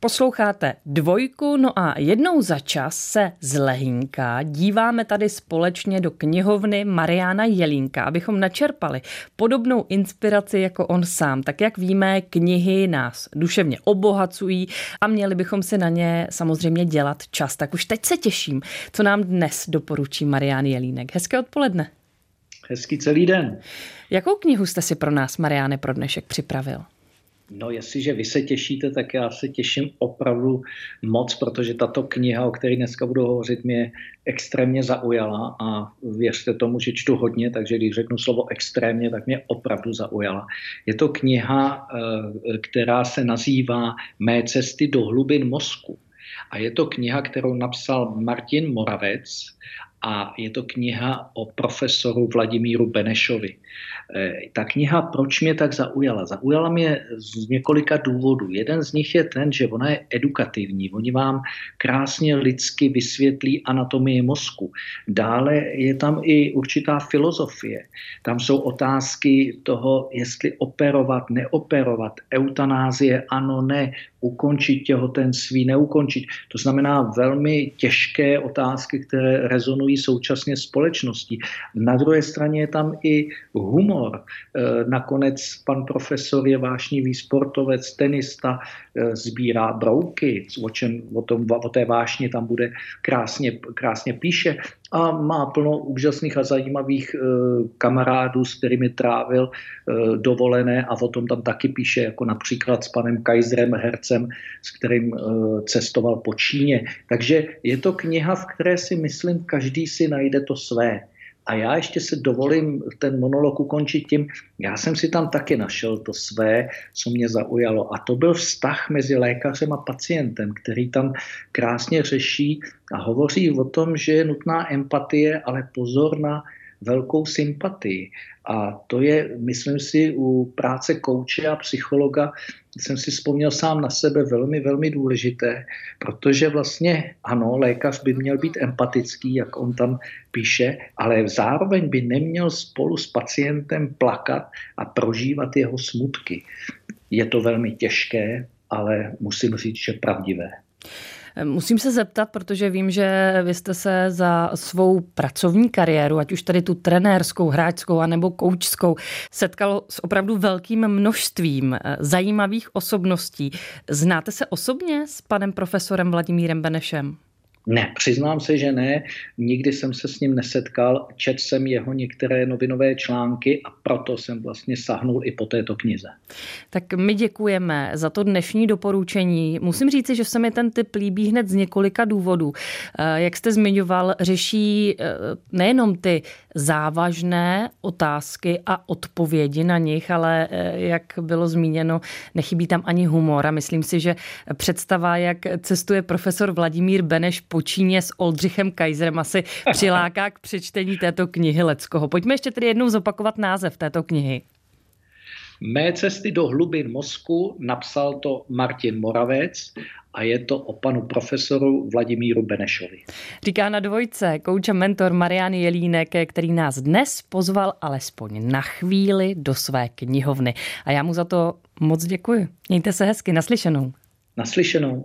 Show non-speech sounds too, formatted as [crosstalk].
Posloucháte dvojku, no a jednou za čas se z Lehínka díváme tady společně do knihovny Mariana Jelínka, abychom načerpali podobnou inspiraci jako on sám. Tak jak víme, knihy nás duševně obohacují a měli bychom si na ně samozřejmě dělat čas. Tak už teď se těším, co nám dnes doporučí Marian Jelínek. Hezké odpoledne. Hezký celý den. Jakou knihu jste si pro nás, Mariáne, pro dnešek připravil? No, jestliže vy se těšíte, tak já se těším opravdu moc, protože tato kniha, o které dneska budu hovořit, mě extrémně zaujala a věřte tomu, že čtu hodně, takže když řeknu slovo extrémně, tak mě opravdu zaujala. Je to kniha, eh, která se nazývá Mé cesty do hlubin mozku. A je to kniha, kterou napsal Martin Moravec a je to kniha o profesoru Vladimíru Benešovi. E, ta kniha, proč mě tak zaujala? Zaujala mě z několika důvodů. Jeden z nich je ten, že ona je edukativní. Oni vám krásně lidsky vysvětlí anatomii mozku. Dále je tam i určitá filozofie. Tam jsou otázky toho, jestli operovat, neoperovat, eutanázie, ano, ne, ukončit těhotenství, neukončit. To znamená velmi těžké otázky, které rezonují současně společností. Na druhé straně je tam i humor. E, nakonec pan profesor je vášnivý sportovec, tenista, e, sbírá brouky, o, čem, o, tom, o té vášně tam bude krásně, krásně píše a má plno úžasných a zajímavých e, kamarádů, s kterými trávil e, dovolené a o tom tam taky píše, jako například s panem Kaiserem Hercem, s kterým e, cestoval po Číně. Takže je to kniha, v které si myslím, každý si najde to své. A já ještě se dovolím ten monolog ukončit tím, já jsem si tam taky našel to své, co mě zaujalo. A to byl vztah mezi lékařem a pacientem, který tam krásně řeší a hovoří o tom, že je nutná empatie, ale pozor na velkou sympatii. A to je, myslím si, u práce kouče a psychologa, jsem si vzpomněl sám na sebe, velmi, velmi důležité, protože vlastně, ano, lékař by měl být empatický, jak on tam píše, ale zároveň by neměl spolu s pacientem plakat a prožívat jeho smutky. Je to velmi těžké, ale musím říct, že pravdivé. Musím se zeptat, protože vím, že vy jste se za svou pracovní kariéru, ať už tady tu trenérskou, hráčskou anebo koučskou, setkal s opravdu velkým množstvím eh, zajímavých osobností. Znáte se osobně s panem profesorem Vladimírem Benešem? Ne, přiznám se, že ne. Nikdy jsem se s ním nesetkal. Četl jsem jeho některé novinové články a proto jsem vlastně sahnul i po této knize. Tak my děkujeme za to dnešní doporučení. Musím říci, že se mi ten typ líbí hned z několika důvodů. Eh, jak jste zmiňoval, řeší eh, nejenom ty závažné otázky a odpovědi na nich, ale eh, jak bylo zmíněno, nechybí tam ani humor. A myslím si, že představa, jak cestuje profesor Vladimír Beneš po Číně s Oldřichem Kaiserem asi [laughs] přiláká k přečtení této knihy Leckoho. Pojďme ještě tedy jednou zopakovat název této knihy. Mé cesty do hlubin mozku napsal to Martin Moravec a je to o panu profesoru Vladimíru Benešovi. Říká na dvojce kouč a mentor Marian Jelínek, který nás dnes pozval alespoň na chvíli do své knihovny. A já mu za to moc děkuji. Mějte se hezky, naslyšenou. Naslyšenou.